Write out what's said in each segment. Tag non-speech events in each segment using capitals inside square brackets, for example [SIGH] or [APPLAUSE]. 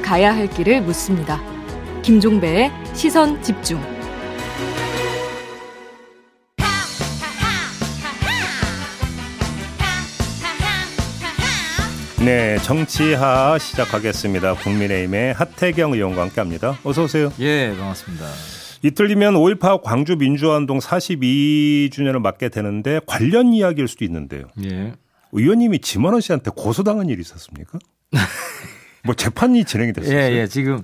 함께 가야 할 길을 묻습니다. 김종배의 시선 집중. 네, 정치하 시작하겠습니다. 국민의힘의 하태경 의원과 함께합니다. 어서 오세요. 예, 반갑습니다. 이틀이면 5.18 광주 민주화운동 42주년을 맞게 되는데 관련 이야기일 수도 있는데요. 예. 의원님이 지만원 씨한테 고소당한 일이 있었습니까? [LAUGHS] 뭐 재판이 진행이 됐어요. 예, 예. 지금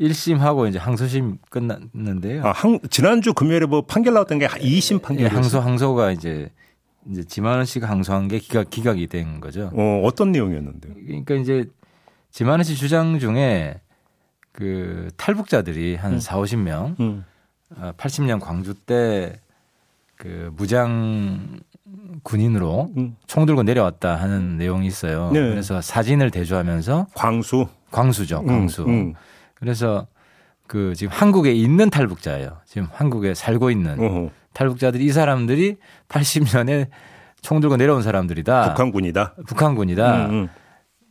1심하고 이제 항소심 끝났는데요. 아, 항, 지난주 금요일에 뭐 판결 나왔던 게 2심 판결. 예, 항소 항소가 이제 이제 지만원 씨가 항소한 게 기각 기각이 된 거죠. 어, 어떤 내용이었는데요? 그러니까 이제 지만원 씨 주장 중에 그 탈북자들이 한 음. 4, 50명 음. 80년 아, 광주 때 그 무장 군인으로 음. 총 들고 내려왔다 하는 내용이 있어요. 네. 그래서 사진을 대조하면서 광수 광수죠. 음, 광수. 음. 그래서 그 지금 한국에 있는 탈북자예요. 지금 한국에 살고 있는 어허. 탈북자들이 이 사람들이 80년에 총 들고 내려온 사람들이다. 북한군이다. 북한군이다. 음, 음.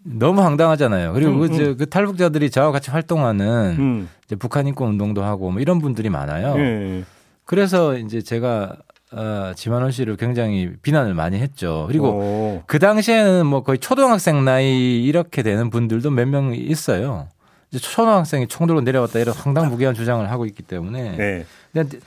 너무 황당하잖아요. 그리고 음, 그, 저, 음. 그 탈북자들이 저와 같이 활동하는 음. 북한 인권 운동도 하고 뭐 이런 분들이 많아요. 예. 그래서 이제 제가 어, 지만원 씨를 굉장히 비난을 많이 했죠. 그리고 오. 그 당시에는 뭐 거의 초등학생 나이 이렇게 되는 분들도 몇 명 있어요. 이제 초등학생이 총 들고 내려왔다 이런 황당무계한 주장을 하고 있기 때문에. 네. 근데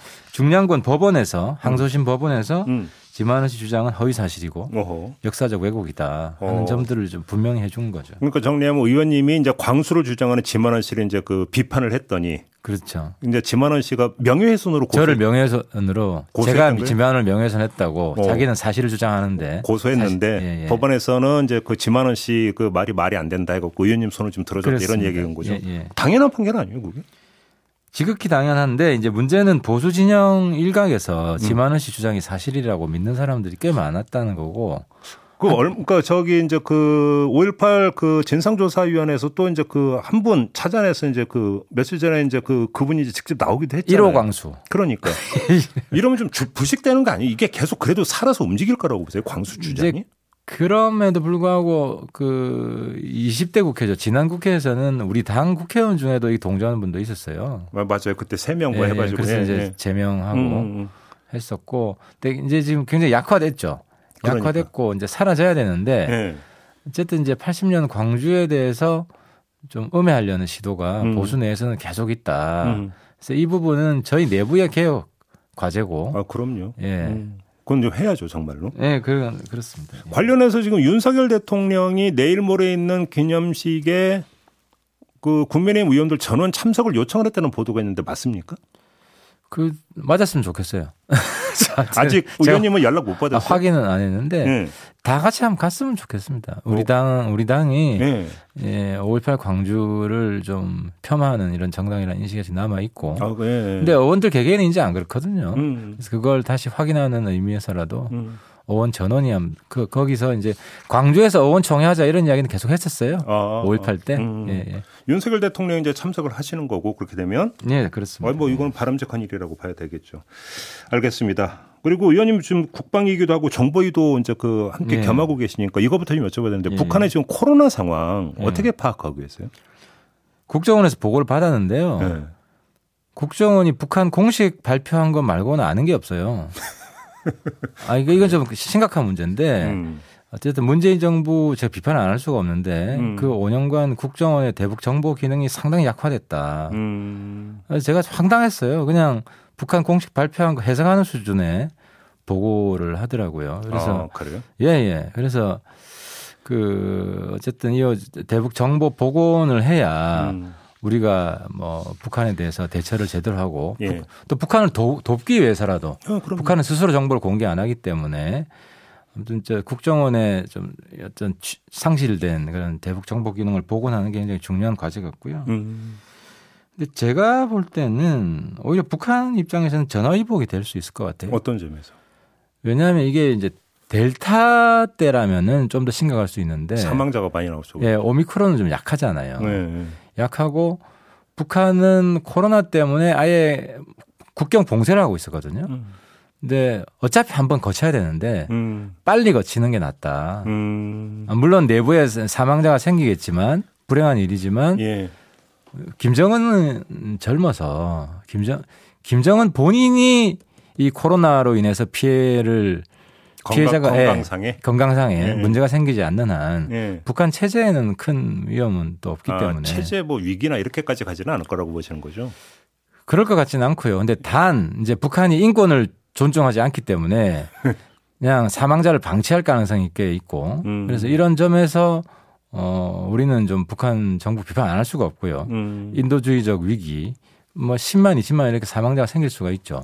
건 법원에서 항소심 음. 법원에서 음. 지만원 씨 주장은 허위 사실이고 어허. 역사적 왜곡이다 하는 어. 점들을 좀 분명히 해준 거죠. 그러니까 정리하면 의원님이 이제 광수를 주장하는 지만원 씨를 이제 그 비판을 했더니 그렇죠. 이제 지만원 씨가 명예훼손으로 고소... 저를 명예훼손으로 제가 지만원을 명예훼손했다고 어. 자기는 사실을 주장하는데 고소했는데 사실, 예, 예. 법원에서는 이제 그 지만원 씨 그 말이 말이 안 된다 해갖고 의원님 손을 좀 들어줬다 이런 얘기인 거죠. 예, 예, 당연한 판결 아니에요, 그게? 지극히 당연한데 이제 문제는 보수 진영 일각에서 음. 지만원 씨 주장이 사실이라고 믿는 사람들이 꽤 많았다는 거고. 그 얼, 그니까 저기 이제 그 5.18 그 진상조사위원회에서 또 이제 그 한 분 찾아내서 이제 그 며칠 전에 이제 그 그분이 이제 직접 나오기도 했잖아요. 1호 광수. 그러니까. [LAUGHS] 이러면 좀 부식되는 거 아니에요? 이게 계속 그래도 살아서 움직일 거라고 보세요. 광수 주장이? 그럼에도 불구하고 그 20대 국회죠. 지난 국회에서는 우리 당 국회의원 중에도 이 동조하는 분도 있었어요. 맞아요. 그때 세명뭐 예, 해가지고. 그래서 예, 이제 예. 제명하고 음, 음, 음. 했었고. 근데 이제 지금 굉장히 약화됐죠. 그러니까. 약화됐고. 이제 사라져야 되는데 예. 어쨌든 이제 80년 광주에 대해서 좀 음해하려는 시도가 음. 보수 내에서는 계속 있다. 음. 그래서 이 부분은 저희 내부의 개혁 과제고. 아, 그럼요. 예. 음. 그건 좀 해야죠, 정말로. 네, 그, 그렇습니다. 관련해서 지금 윤석열 대통령이 내일 모레 있는 기념식에 그 국민의힘 의원들 전원 참석을 요청을 했다는 보도가 있는데 맞습니까? 그 맞았으면 좋겠어요. [LAUGHS] [LAUGHS] 아직 의원님은 연락 못 받았어요. 아, 확인은 안 했는데 네. 다 같이 한번 갔으면 좋겠습니다. 우리 어. 당 우리 당이 네. 예, 5.18 광주를 좀 폄하하는 이런 정당이라는 인식이 아직 남아 있고. 아, 네. 근데 의원들 개개인은 이제 안 그렇거든요. 음. 그래서 그걸 다시 확인하는 의미에서라도 음. 어원 전원이함 그 거기서 이제 광주에서 어원 총회하자 이런 이야기는 계속 했었어요. 아, 5.18 때. 음. 예, 예. 윤석열 대통령이 이제 참석을 하시는 거고 그렇게 되면 네 그렇습니다. 어, 뭐 이건 바람직한 일이라고 봐야 되겠죠. 알겠습니다. 그리고 의원님 지금 국방이기도 하고 정보위도 이제 그 함께 네. 겸하고 계시니까 이거부터 좀 여쭤봐야 되는데 네. 북한의 지금 코로나 상황 네. 어떻게 파악하고 계세요? 국정원에서 보고를 받았는데요. 네. 국정원이 북한 공식 발표한 것 말고는 아는 게 없어요. [LAUGHS] 아, 이거 이건 좀 심각한 문제인데 음. 어쨌든 문재인 정부 제가 비판 안할 수가 없는데 음. 그 5년간 국정원의 대북 정보 기능이 상당히 약화됐다. 음. 제가 황당했어요. 그냥 북한 공식 발표한 거 해석하는 수준의 보고를 하더라고요. 그래서 아, 그래요? 예, 예. 그래서 그 어쨌든 이 대북 정보 복원을 해야 음. 우리가 뭐 북한에 대해서 대처를 제대로 하고 예. 또 북한을 도, 돕기 위해서라도 어, 북한은 스스로 정보를 공개 안 하기 때문에 아무튼 저 국정원의 좀 어떤 상실된 그런 대북 정보 기능을 복원하는 게 굉장히 중요한 과제 같고요. 음. 근데 제가 볼 때는 오히려 북한 입장에서는 전화위복이 될 수 있을 것 같아요. 어떤 점에서? 왜냐하면 이게 이제 델타 때라면은 좀 더 심각할 수 있는데 사망자가 많이 나오죠. 예, 오미크론은 좀 약하잖아요. 네. 약하고 북한은 코로나 때문에 아예 국경 봉쇄를 하고 있었거든요. 음. 근데 어차피 한번 거쳐야 되는데 음. 빨리 거치는 게 낫다. 음. 아, 물론 내부에 사망자가 생기겠지만 불행한 일이지만 예. 김정은은 젊어서 김정 김정은 본인이 이 코로나로 인해서 피해를 피해자가 건강, 건강상에 예, 건강상에 예. 문제가 생기지 않는 한 예. 북한 체제에는 큰 위험은 또 없기 아, 때문에 체제 뭐 위기나 이렇게까지 가지는 않을 거라고 보시는 거죠. 그럴 것 같지는 않고요. 근데 단 이제 북한이 인권을 존중하지 않기 때문에 [LAUGHS] 그냥 사망자를 방치할 가능성이 꽤 있고 음. 그래서 이런 점에서 어 우리는 좀 북한 정부 비판 안 할 수가 없고요. 음. 인도주의적 위기 뭐 10만 20만 이렇게 사망자가 생길 수가 있죠.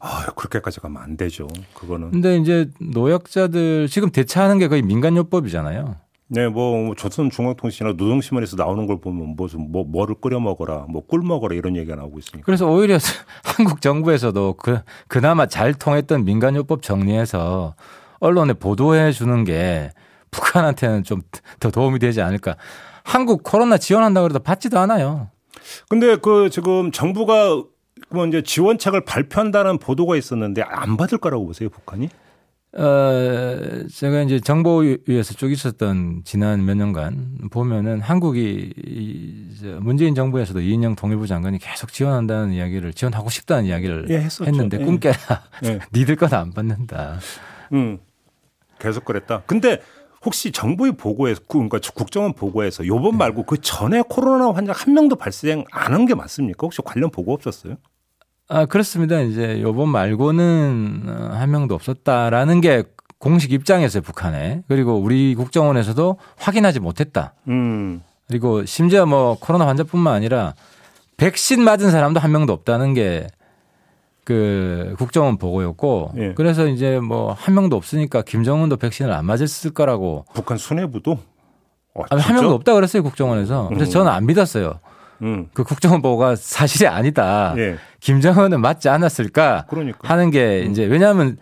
아, 그렇게까지 가면 안 되죠. 그거는. 근데 이제 노약자들 지금 대처하는 게 거의 민간요법이잖아요. 네, 뭐 조선중앙통신이나 노동신문에서 나오는 걸 보면 무슨 뭐 뭐를 끓여 먹어라, 뭐 꿀 먹어라 이런 얘기가 나오고 있으니까. 그래서 오히려 [LAUGHS] 한국 정부에서도 그 그나마 잘 통했던 민간요법 정리해서 언론에 보도해 주는 게 북한한테는 좀 더 도움이 되지 않을까. 한국 코로나 지원한다 그래도 받지도 않아요. 근데 그 지금 정부가 뭐 이제 지원책을 발표한다는 보도가 있었는데 안 받을 거라고 보세요, 북한이? 어, 제가 이제 정보위에서 쭉 있었던 지난 몇 년간 보면은 한국이 이제 문재인 정부에서도 이인영 통일부 장관이 계속 지원한다는 이야기를 지원하고 싶다는 이야기를 예, 했는데 예. 꿈깨라 예. [LAUGHS] 니들 건 안 받는다. 음, 계속 그랬다. 근데 혹시 정부의 보고에서 그러니까 국정원 보고에서 요번 네. 말고 그 전에 코로나 환자 한 명도 발생 안 한 게 맞습니까? 혹시 관련 보고 없었어요? 아, 그렇습니다. 이제 요번 말고는 어, 한 명도 없었다라는 게 공식 입장이었어요, 북한에. 그리고 우리 국정원에서도 확인하지 못했다. 음. 그리고 심지어 뭐 코로나 환자뿐만 아니라 백신 맞은 사람도 한 명도 없다는 게 그 국정원 보고였고 예. 그래서 이제 뭐 한 명도 없으니까 김정은도 백신을 안 맞았을 거라고 북한 수뇌부도 어, 한 명도 없다 그랬어요 국정원에서 그래서 음. 저는 안 믿었어요. 음. 그 국정원 보고가 사실이 아니다. 예. 김정은은 맞지 않았을까 그러니까. 하는 게 음. 이제 왜냐하면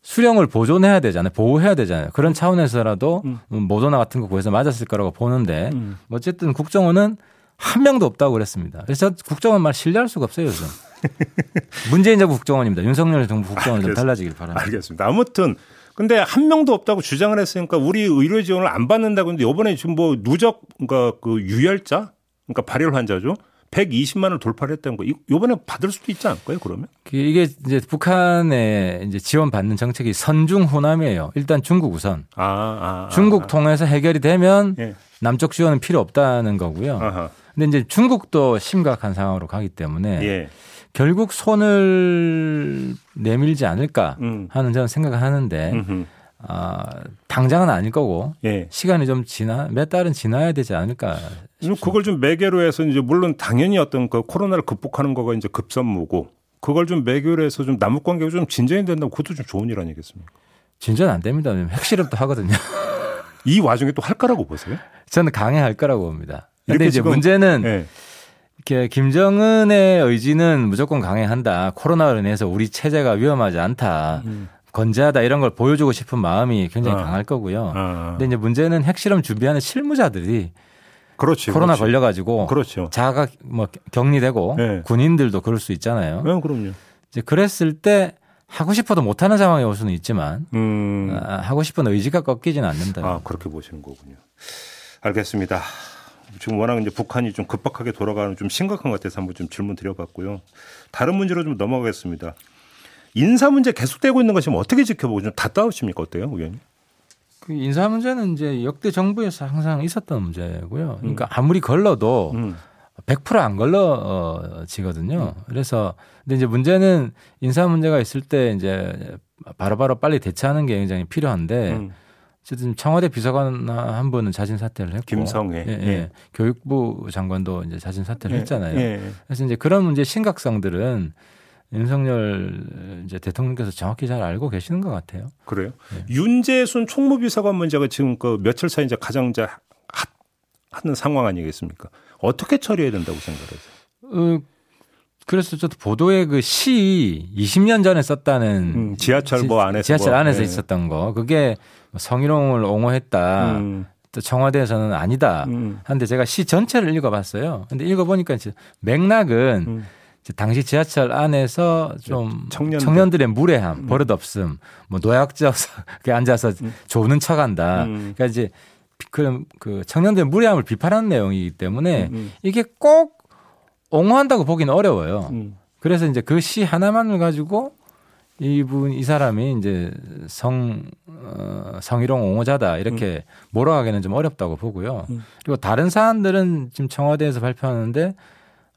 수령을 보존해야 되잖아요. 보호해야 되잖아요. 그런 차원에서라도 음. 음. 모더나 같은 거 구해서 맞았을 거라고 보는데 음. 어쨌든 국정원은 한 명도 없다고 그랬습니다. 그래서 국정원 말 신뢰할 수가 없어요, 요즘. [LAUGHS] 문재인 정부 국정원입니다. 윤석열 정부 국정원 좀 달라지길 바랍니다. 알겠습니다. 아무튼 근데 한 명도 없다고 주장을 했으니까 우리 의료 지원을 안 받는다고 했는데 이번에 지금 뭐 누적 그러니까 그 유혈자 그러니까 발열 환자죠. 120만을 돌파를 했다는 거. 이번에 받을 수도 있지 않을까요, 그러면? 그 이게 이제 북한에 이제 지원받는 정책이 선중 호남이에요. 일단 중국 우선. 아, 아, 아 중국 아, 통해서 해결이 되면 예. 남쪽 지원은 필요 없다는 거고요. 아하. 근데 이제 중국도 심각한 상황으로 가기 때문에 예. 결국 손을 내밀지 않을까 음. 하는 저는 생각을 하는데 음흠. 아, 당장은 아닐 거고 예. 시간이 좀 지나 몇 달은 지나야 되지 않을까. 싶습니다. 그걸 좀 매개로 해서 이제 물론 당연히 어떤 그 코로나를 극복하는 거가 이제 급선무고 그걸 좀 매개로 해서 좀 남북 관계가 좀 진전이 된다면 그것도 좀 좋은 일 아니겠습니까? 진전 안 됩니다. 핵실험도 하거든요. [LAUGHS] 이 와중에 또 할 거라고 보세요? 저는 강행할 거라고 봅니다. 근데 이제 문제는 예. 이렇게 김정은의 의지는 무조건 강행한다. 코로나로 인해서 우리 체제가 위험하지 않다. 음. 건재하다 이런 걸 보여주고 싶은 마음이 굉장히 어. 강할 거고요. 어. 근데 이제 문제는 핵실험 준비하는 실무자들이 그렇지, 코로나 그렇지. 걸려가지고 그렇죠. 자가 뭐 격리되고 네. 군인들도 그럴 수 있잖아요. 네, 그럼요. 이제 그랬을 때 하고 싶어도 못하는 상황이 올 수는 있지만 음. 아, 하고 싶은 의지가 꺾이지는 않는다. 아 그렇게 보시는 거군요. 알겠습니다. 지금 워낙 이제 북한이 좀 급박하게 돌아가는 좀 심각한 것 같아서 한번 좀 질문 드려봤고요. 다른 문제로 좀 넘어가겠습니다. 인사 문제 계속되고 있는 것이 어떻게 지켜보고 좀 답답하십니까? 어때요, 의원님? 그 인사 문제는 이제 역대 정부에서 항상 있었던 문제고요. 그러니까 음. 아무리 걸러도 음. 100%안 걸러지거든요. 음. 그래서 근데 이제 문제는 인사 문제가 있을 때 이제 바로바로 빨리 대처하는 게 굉장히 필요한데 음. 어쨌든 청와대 비서관 한 분은 자진 사퇴를 했고 김성애 예, 예. 예. 교육부 장관도 이제 자진 사퇴를 예. 했잖아요. 예. 그래서 이제 그런 문제 심각성들은 윤석열 이제 대통령께서 정확히 잘 알고 계시는 것 같아요. 그래요? 네. 윤재순 총무비서관 문제가 지금 그 며칠 사이 이제 가장 이제 하는 상황 아니겠습니까? 어떻게 처리해야 된다고 생각하세요? 어, 그래서 저도 보도에 그 시 20년 전에 썼다는 음, 지하철 뭐 안에서 지하철 뭐, 안에서 네. 있었던 거 그게 성희롱을 옹호했다. 음. 또 청와대에서는 아니다. 음. 한데 제가 시 전체를 읽어봤어요. 근데 읽어보니까 맥락은 음. 당시 지하철 안에서 좀 청년들. 청년들의 무례함, 음. 버릇없음, 뭐 노약자 [LAUGHS] 앉아서 음. 조는 척한다. 음. 그러니까 이제 그, 그 청년들의 무례함을 비판하는 내용이기 때문에 음, 음. 이게 꼭 옹호한다고 보기는 어려워요. 음. 그래서 이제 그 시 하나만을 가지고 이분 이 사람이 이제 성 어, 성희롱 옹호자다 이렇게 음. 몰아가기는 좀 어렵다고 보고요. 음. 그리고 다른 사안들은 지금 청와대에서 발표하는데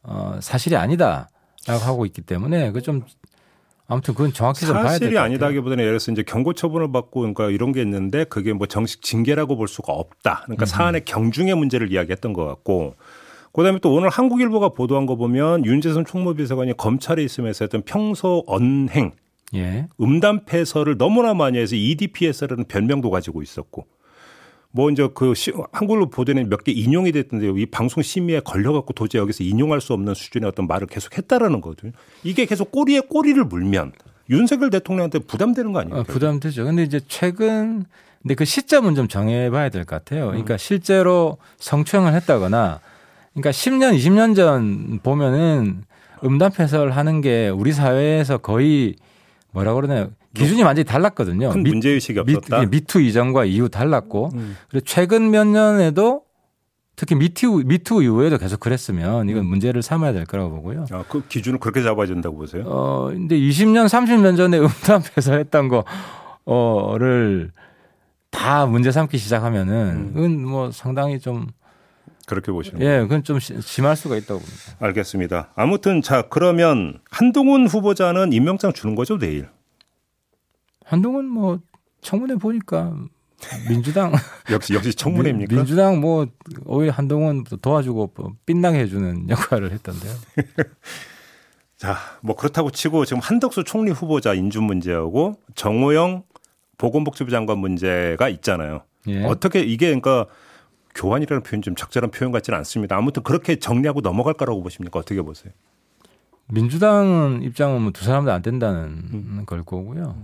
어, 사실이 아니다라고 하고 있기 때문에 그좀 아무튼 그건 정확히 좀 봐야 될것 사실이 아니다기보다는 예를 들어서 이제 경고 처분을 받고 그러니까 이런 게 있는데 그게 뭐 정식 징계라고 볼 수가 없다. 그러니까 음. 사안의 경중의 문제를 이야기했던 것 같고 그다음에 또 오늘 한국일보가 보도한 거 보면 윤재선 총무비서관이 검찰에 있으면서 했던 평소 언행 예. 음담 패설을 너무나 많이 해서 EDPS라는 별명도 가지고 있었고 뭐 이제 그 시, 한글로 보도는 몇 개 인용이 됐던데요. 이 방송 심의에 걸려갖고 도저히 여기서 인용할 수 없는 수준의 어떤 말을 계속 했다라는 거거든요. 이게 계속 꼬리에 꼬리를 물면 윤석열 대통령한테 부담되는 거 아니에요? 어, 부담되죠. 근데 이제 최근 근데 그 시점은 좀 정해봐야 될 것 같아요. 그러니까 음. 실제로 성추행을 했다거나 그러니까 10년, 20년 전 보면은 음담 패설하는 게 우리 사회에서 거의 뭐라 그러나요? 기준이 완전히 달랐거든요. 큰 문제 의식이 없었다. 미, 미투 이전과 이후 달랐고 음. 그리고 최근 몇 년에도 특히 미투 미투 이후에도 계속 그랬으면 이건 음. 문제를 삼아야 될 거라고 보고요. 아, 그 기준을 그렇게 잡아야 된다고 보세요? 어, 근데 20년, 30년 전에 음담 패설했던 거를 다 문제 삼기 시작하면은 음. 뭐 상당히 좀 그렇게 보시는 예, 그건 좀 심할 수가 있다고 봅니다. 알겠습니다. 아무튼 자 그러면 한동훈 후보자는 임명장 주는 거죠 내일? 한동훈 뭐 청문회 보니까 민주당 [LAUGHS] 역시 역시 청문회입니까? 민주당 뭐 오히려 한동훈 도와주고 뭐 빛나게 해주는 역할을 했던데요. [LAUGHS] 자, 뭐 그렇다고 치고 지금 한덕수 총리 후보자 인준 문제하고 정호영 보건복지부 장관 문제가 있잖아요. 예. 어떻게 이게 그러니까 교환이라는 표현 좀 적절한 표현 같지는 않습니다. 아무튼 그렇게 정리하고 넘어갈 거라고 보십니까? 어떻게 보세요? 민주당 입장은 뭐 두 사람도 안 된다는 음. 걸 거고요.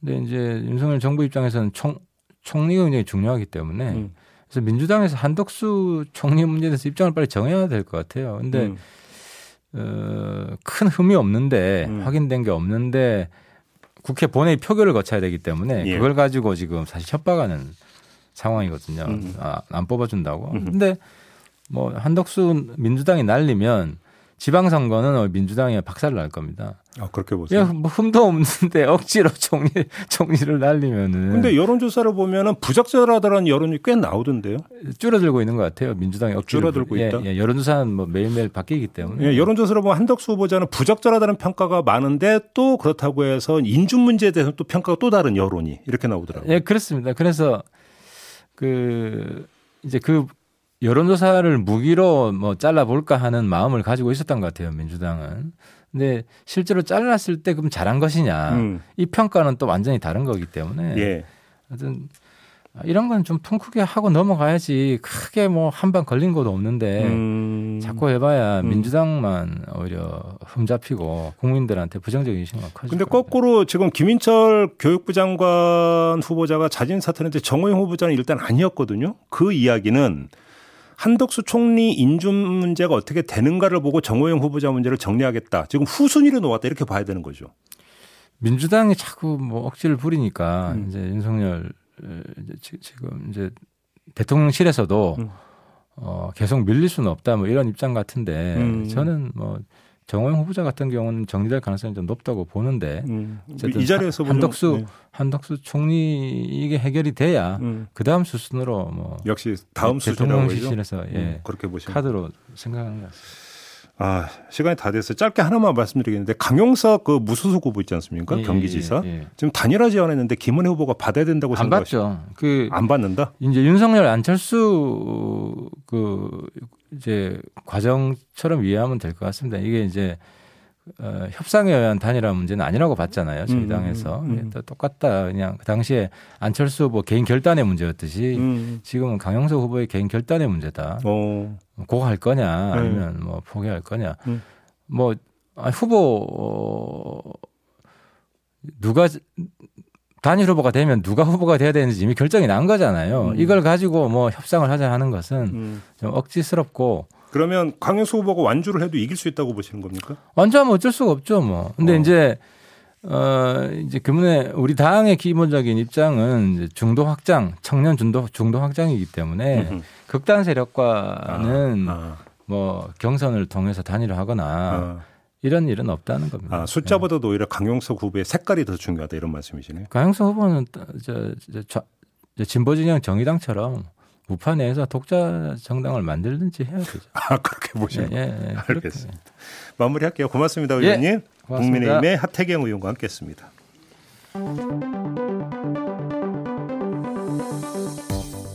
근데 이제 윤석열 정부 입장에서는 총, 총리가 굉장히 중요하기 때문에 음. 그래서 민주당에서 한덕수 총리 문제에 대해서 입장을 빨리 정해야 될 것 같아요. 근데 음. 어, 큰 흠이 없는데 음. 확인된 게 없는데 국회 본회의 표결을 거쳐야 되기 때문에 예. 그걸 가지고 지금 사실 협박하는 상황이거든요. 음. 아, 안 뽑아준다고. 음. 근데 뭐 한덕수 민주당이 날리면 지방선거는 민주당이 박살을 날 겁니다. 아, 그렇게 보세요. 야, 뭐 흠도 없는데 [LAUGHS] 억지로 총리, 총리를 날리면은. 근데 여론조사를 보면은 부적절하다는 여론이 꽤 나오던데요. 줄어들고 있는 것 같아요. 민주당이 억지로. 줄어들고 예, 있다. 예, 여론조사는 뭐 매일매일 바뀌기 때문에. 예, 여론조사를 보면 한덕수 후보자는 부적절하다는 평가가 많은데 또 그렇다고 해서 인준 문제에 대해서 또 평가가 또 다른 여론이 이렇게 나오더라고요. 예, 그렇습니다. 그래서 그 이제 그 여론조사를 무기로 뭐 잘라볼까 하는 마음을 가지고 있었던 것 같아요 민주당은. 근데 실제로 잘랐을 때 그럼 잘한 것이냐 음. 이 평가는 또 완전히 다른 거기 때문에 예. 하여튼 이런 건 좀 통 크게 하고 넘어가야지 크게 뭐 한 방 걸린 것도 없는데 음. 자꾸 해봐야 음. 민주당만 오히려 흠잡히고 국민들한테 부정적인 인식만 커지고. 근데 거꾸로 지금 김인철 교육부 장관 후보자가 자진 사퇴했는데 정호영 후보자는 일단 아니었거든요. 그 이야기는 한덕수 총리 인준 문제가 어떻게 되는가를 보고 정호영 후보자 문제를 정리하겠다. 지금 후순위로 놓았다 이렇게 봐야 되는 거죠. 민주당이 자꾸 뭐 억지를 부리니까 음. 이제 윤석열 이제 지금 이제 대통령실에서도 음. 어, 계속 밀릴 수는 없다 뭐 이런 입장 같은데 음. 저는 뭐 정호영 후보자 같은 경우는 정리될 가능성이 좀 높다고 보는데 음. 이 자리에서 한덕수 네. 한덕수 총리 이게 해결이 돼야 음. 그 다음 수순으로 뭐 역시 다음 대통령실에서 예 음, 그렇게 보시면 카드로 생각하는 것 같습니다. 아, 시간이 다 됐어요. 짧게 하나만 말씀드리겠는데 강용석 그 무소속 후보 있지 않습니까? 예, 경기지사. 예, 예. 지금 단일화 제안했는데 김은혜 후보가 받아야 된다고 생각하시죠? 안 받죠. 그 안 받는다. 이제 윤석열 안철수 그 이제 과정처럼 이해하면 될 것 같습니다. 이게 이제 어, 협상에 의한 단일화 문제는 아니라고 봤잖아요. 저희 음, 당에서. 음, 음. 예, 똑같다. 그냥 그 당시에 안철수 후보 개인 결단의 문제였듯이 음. 지금은 강영석 후보의 개인 결단의 문제다. 오. 그거 할 거냐 네. 아니면 뭐 포기할 거냐. 음. 뭐 아, 후보 어, 누가 단일 후보가 되면 누가 후보가 돼야 되는지 이미 결정이 난 거잖아요. 음. 이걸 가지고 뭐 협상을 하자 하는 것은 좀 억지스럽고 그러면 강영수 후보가 완주를 해도 이길 수 있다고 보시는 겁니까? 완주하면 어쩔 수가 없죠, 뭐. 근데 어. 이제 어 이제 그분의 우리 당의 기본적인 입장은 이제 중도 확장, 청년 중도 중도 확장이기 때문에 음흠. 극단 세력과는 아, 아. 뭐 경선을 통해서 단일화 하거나 아. 이런 일은 없다는 겁니다. 아, 숫자보다도 오히려 강용석 후보의 색깔이 더 중요하다 이런 말씀이시네요. 강용석 후보는 저, 저, 저 진보 진영 정의당처럼 우파 내에서 독자 정당을 만들든지 해야 되죠. 아 그렇게 보시면 예, 예, 예, 알겠습니다. 마무리할게요. 고맙습니다, 예, 의원님. 국민의힘의 하태경 의원과 함께했습니다.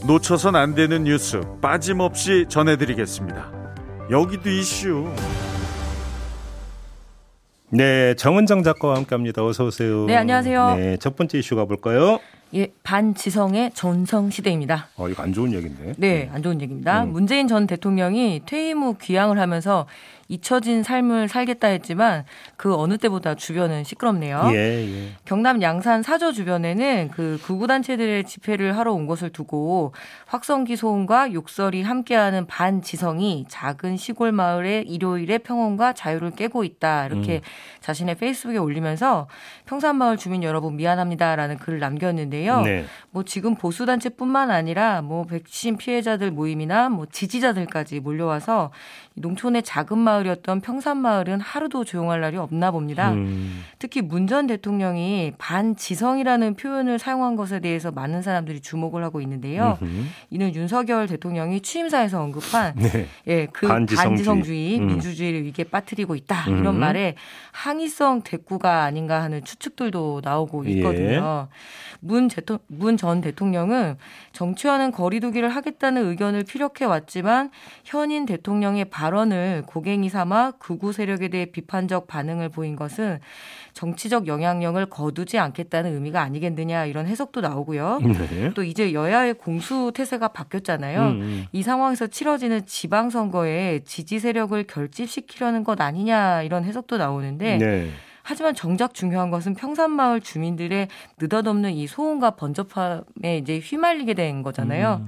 놓쳐선 안 되는 뉴스 빠짐없이 전해드리겠습니다. 여기도 이슈. 네, 정은정 작가와 함께합니다. 어서 오세요. 네, 안녕하세요. 네, 첫 번째 이슈 가 볼까요? 예, 반지성의 전성 시대입니다. 어, 이거 안 좋은 얘기인데. 네, 안 좋은 얘기입니다. 음. 문재인 전 대통령이 퇴임 후 귀향을 하면서 잊혀진 삶을 살겠다 했지만 그 어느 때보다 주변은 시끄럽네요. 예, 예. 경남 양산 사저 주변에는 그 구구단체들의 집회를 하러 온 것을 두고 확성기 소음과 욕설이 함께하는 반지성이 작은 시골 마을의 일요일의 평온과 자유를 깨고 있다. 이렇게 음. 자신의 페이스북에 올리면서 평산마을 주민 여러분 미안합니다라는 글을 남겼는데요. 네. 뭐 지금 보수 단체뿐만 아니라 뭐 백신 피해자들 모임이나 뭐 지지자들까지 몰려와서 농촌의 작은 마을 이었던 평산마을은 하루도 조용할 날이 없나 봅니다. 음. 특히 문 전 대통령이 반지성이라는 표현을 사용한 것에 대해서 많은 사람들이 주목을 하고 있는데요. 음흠. 이는 윤석열 대통령이 취임사에서 언급한 네. 예, 그 반지성주의, 음. 민주주의를 위기에 빠뜨리고 있다. 음. 이런 말에 항의성 대꾸가 아닌가 하는 추측들도 나오고 있거든요. 예. 문전 대통령은 정치와는 거리두기를 하겠다는 의견을 피력해 왔지만 현인 대통령의 발언을 고갱이 삼아 극우 세력에 대해 비판적 반응을 보인 것은 정치적 영향력을 거두지 않겠다는 의미가 아니겠느냐 이런 해석도 나오고요. 네. 또 이제 여야의 공수 태세가 바뀌었잖아요. 음, 음. 이 상황에서 치러지는 지방 선거에 지지 세력을 결집시키려는 것 아니냐 이런 해석도 나오는데 네. 하지만 정작 중요한 것은 평산마을 주민들의 느닷없는 이 소음과 번잡함에 이제 휘말리게 된 거잖아요. 음.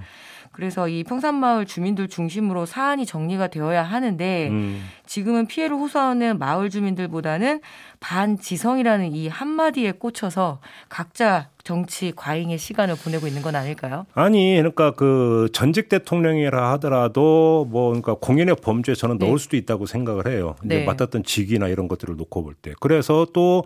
그래서 이 평산마을 주민들 중심으로 사안이 정리가 되어야 하는데 음. 지금은 피해를 호소하는 마을 주민들보다는 반지성이라는 이 한마디에 꽂혀서 각자 정치 과잉의 시간을 보내고 있는 건 아닐까요? 아니, 그러니까 그 전직 대통령이라 하더라도 뭐 그러니까 공연의 범죄에 저는 네. 넣을 수도 있다고 생각을 해요. 이제 네. 맡았던 직위나 이런 것들을 놓고 볼 때. 그래서 또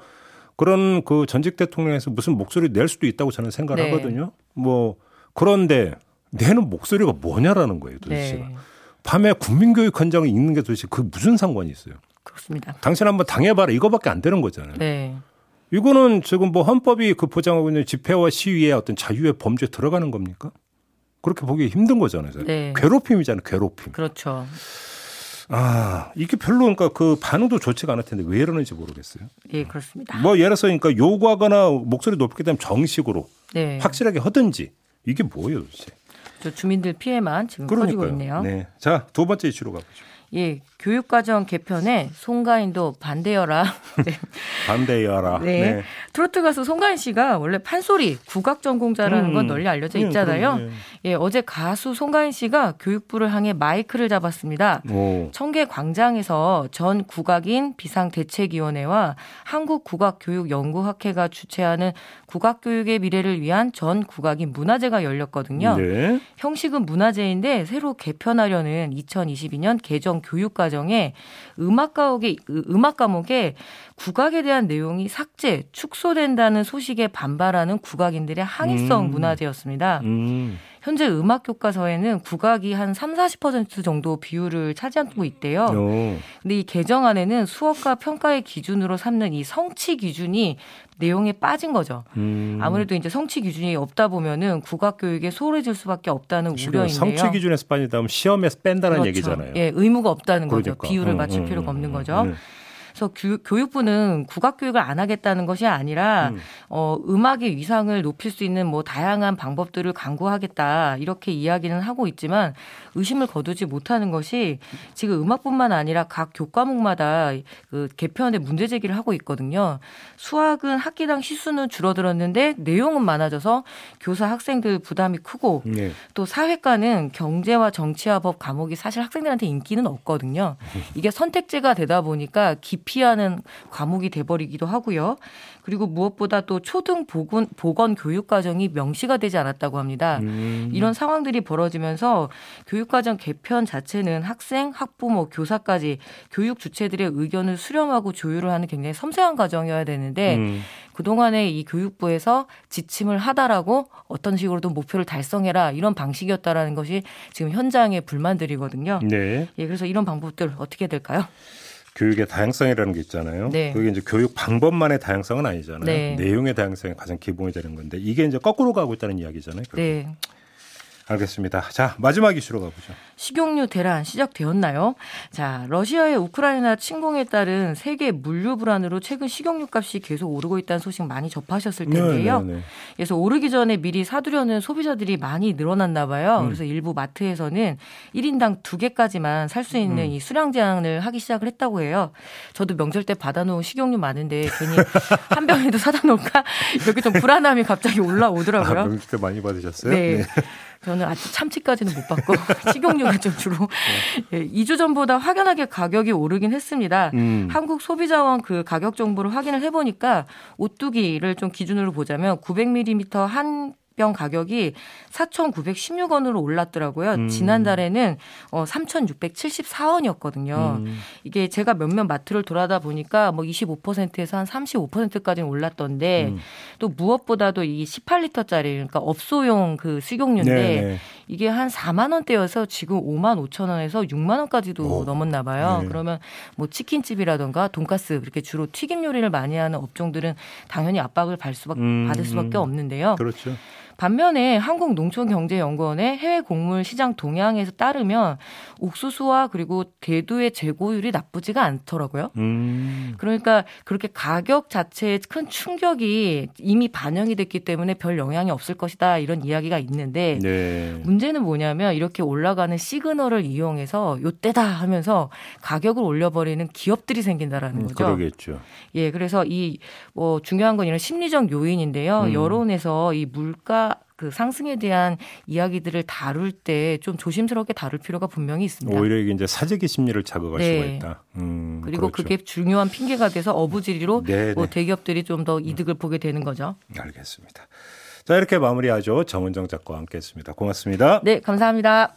그런 그 전직 대통령에서 무슨 목소리 낼 수도 있다고 저는 생각을 네. 하거든요. 뭐 그런데 내는 목소리가 뭐냐라는 거예요, 도대체. 네. 밤에 국민교육헌장을 읽는 게 도대체 그 무슨 상관이 있어요? 그렇습니다. 당신 한번 당해봐라 이거밖에 안 되는 거잖아요. 네. 이거는 지금 뭐 헌법이 그 보장하고 있는 집회와 시위의 어떤 자유의 범죄에 들어가는 겁니까? 그렇게 보기 힘든 거잖아요. 네. 괴롭힘이잖아요. 괴롭힘. 그렇죠. 아, 이게 별로 그러니까 그 반응도 좋지가 않을 텐데 왜 이러는지 모르겠어요. 예, 그렇습니다. 뭐 예를 들어서 그러니까 요구하거나 목소리 높게 되면 정식으로 네. 확실하게 하든지 이게 뭐예요, 도대체? 주민들 피해만 지금 그러니까요. 커지고 있네요. 네. 자, 두 번째 이슈로 가보죠. 예, 교육과정 개편에 송가인도 반대여라. [LAUGHS] 네. 반대여라. 네. 네. 트로트 가수 송가인 씨가 원래 판소리 국악 전공자라는 음. 건 널리 알려져 음, 있잖아요. 음, 예, 어제 가수 송가인 씨가 교육부를 향해 마이크를 잡았습니다. 오. 청계 광장에서 전 국악인 비상대책위원회와 한국국악교육연구학회가 주최하는 국악교육의 미래를 위한 전 국악인 문화제가 열렸거든요. 네. 형식은 문화제인데 새로 개편하려는 2022년 개정 교육 과정에 음악 과목에 음악 과목에 국악에 대한 내용이 삭제, 축소된다는 소식에 반발하는 국악인들의 항의성 음. 문화제였습니다. 음. 현재 음악 교과서에는 국악이 한 3, 40% 정도 비율을 차지하고 있대요. 오. 근데 이 개정안에는 수업과 평가의 기준으로 삼는 이 성취 기준이 내용에 빠진 거죠. 음. 아무래도 이제 성취 기준이 없다 보면은 국악 교육에 소홀해질 수밖에 없다는 우려인데요. 성취 기준에서 빠진다면 시험에서 뺀다는 그렇죠. 얘기잖아요. 예, 의무가 없다는 그러니까. 거죠. 비율을 맞출 음, 필요가 없는 음, 거죠. 음. 그래서 교, 육 부는 국악 교육을 안 하겠다는 것이 아니라 음. 어, 음악의 위상을 높일 수 있는 뭐 다양한 방법들을 강구하겠다 이렇게 이야기는 하고 있지만 의심을 거두지 못하는 것이 지금 음악뿐만 아니라 각 교과목마다 그 개편의 문제 제기를 하고 있거든요. 수학은 학기당 시수는 줄어들었는데 내용은 많아져서 교사 학생들 부담이 크고 네. 또 사회과는 경제와 정치와 법 과목이 사실 학생들한테 인기는 없거든요. 이게 선택제가 되다 보니까 깊 기피하는 과목이 돼버리기도 하고요. 그리고 무엇보다 또 초등 보건, 보건 교육 과정이 명시가 되지 않았다고 합니다. 음. 이런 상황들이 벌어지면서 교육 과정 개편 자체는 학생, 학부모, 교사까지 교육 주체들의 의견을 수렴하고 조율을 하는 굉장히 섬세한 과정이어야 되는데 음. 그동안에 이 교육부에서 지침을 하다라고 어떤 식으로든 목표를 달성해라 이런 방식이었다라는 것이 지금 현장의 불만들이거든요. 네. 예, 그래서 이런 방법들 어떻게 될까요? 교육의 다양성이라는 게 있잖아요. 네. 그게 이제 교육 방법만의 다양성은 아니잖아요. 네. 내용의 다양성이 가장 기본이 되는 건데 이게 이제 거꾸로 가고 있다는 이야기잖아요. 결국. 네. 알겠습니다. 자, 마지막 이슈로 가보죠. 식용유 대란 시작되었나요? 자, 러시아의 우크라이나 침공에 따른 세계 물류 불안으로 최근 식용유 값이 계속 오르고 있다는 소식 많이 접하셨을 텐데요. 네네네. 네, 네. 그래서 오르기 전에 미리 사두려는 소비자들이 많이 늘어났나 봐요. 음. 그래서 일부 마트에서는 1인당 2개까지만 살 수 있는 음. 이 수량 제한을 하기 시작을 했다고 해요. 저도 명절 때 받아놓은 식용유 많은데 괜히 [LAUGHS] 한 병이라도 사다 놓을까? 이렇게 좀 불안함이 갑자기 올라오더라고요. 아, 명절 때 많이 받으셨어요? 네. 네. 저는 아직 참치까지는 못 받고 [LAUGHS] 식용유가 좀 주로 네. 예, 2주 전보다 확연하게 가격이 오르긴 했습니다. 음. 한국 소비자원 그 가격 정보를 확인을 해보니까 오뚜기를 좀 기준으로 보자면 900ml 한 병 가격이 4,916원으로 올랐더라고요. 음. 지난달에는 어 3,674원이었거든요. 음. 이게 제가 몇몇 마트를 돌아다 보니까 뭐 25%에서 한 35%까지는 올랐던데 음. 또 무엇보다도 이 18리터짜리 그러니까 업소용 그 식용유인데 네네. 네. 이게 한 4만 원대여서 지금 5만 5천 원에서 6만 원까지도 오. 어. 넘었나 봐요. 네. 그러면 뭐 치킨집이라던가 돈가스 이렇게 주로 튀김 요리를 많이 하는 업종들은 당연히 압박을 받을 수밖에, 음. 받을 수밖에 없는데요. 그렇죠. 반면에 한국농촌경제연구원의 해외 곡물 시장 동향에서 따르면 옥수수와 그리고 대두의 재고율이 나쁘지가 않더라고요. 음. 그러니까 그렇게 가격 자체에 큰 충격이 이미 반영이 됐기 때문에 별 영향이 없을 것이다 이런 이야기가 있는데 네. 문제는 뭐냐면 이렇게 올라가는 시그널을 이용해서 요때다 하면서 가격을 올려버리는 기업들이 생긴다라는 음, 거죠. 그러겠죠. 예, 그래서 이 뭐 중요한 건 이런 심리적 요인인데요. 음. 여론에서 이 물가 그 상승에 대한 이야기들을 다룰 때 좀 조심스럽게 다룰 필요가 분명히 있습니다. 오히려 이게 이제 사재기 심리를 자극할 네. 수가 있다. 음, 그리고 그렇죠. 그게 중요한 핑계가 돼서 어부지리로 네, 뭐 네. 대기업들이 좀 더 이득을 음. 보게 되는 거죠. 알겠습니다. 자 이렇게 마무리하죠. 정은정 작가와 함께했습니다. 고맙습니다. 네, 감사합니다.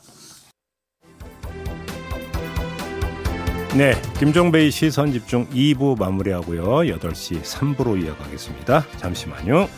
네, 김종배의 시선 집중 2부 마무리하고요. 8시 3부로 이어가겠습니다. 잠시만요.